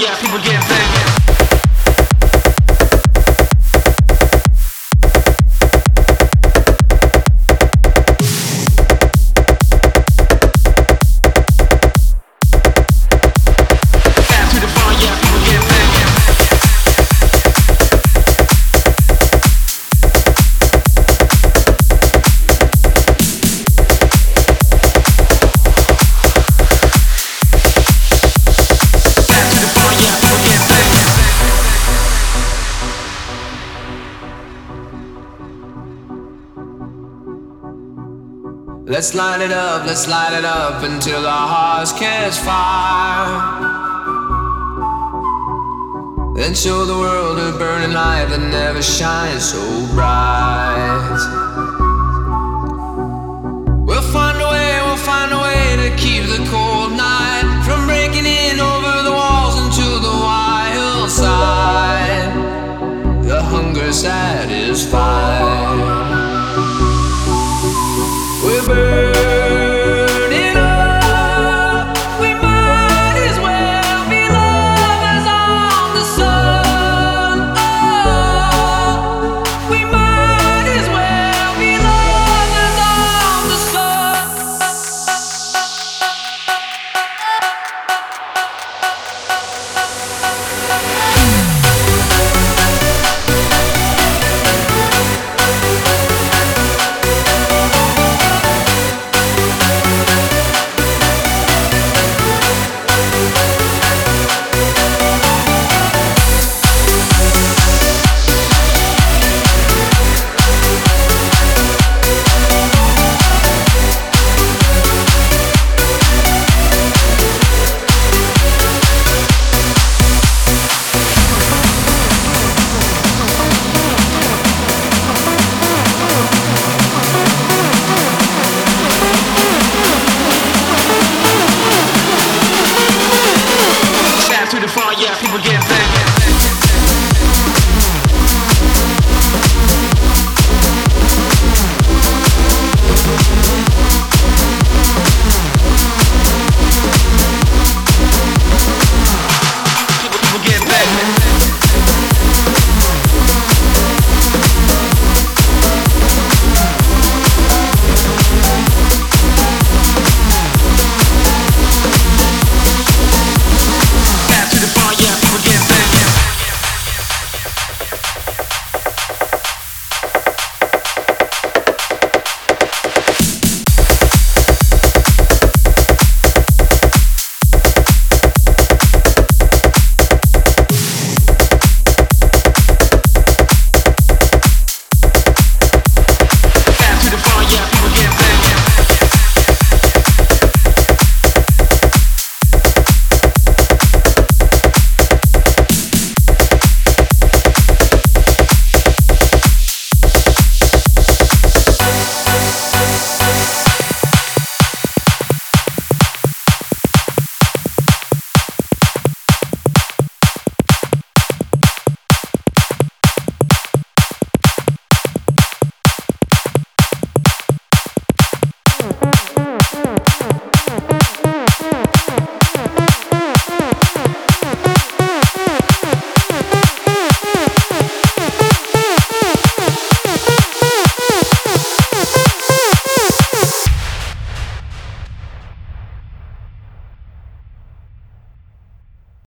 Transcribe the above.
yeah, people get Let's light it up, let's light it up until our hearts catch fire. Then show the world a burning light that never shines so bright. We'll find a way, we'll find a way to keep the cold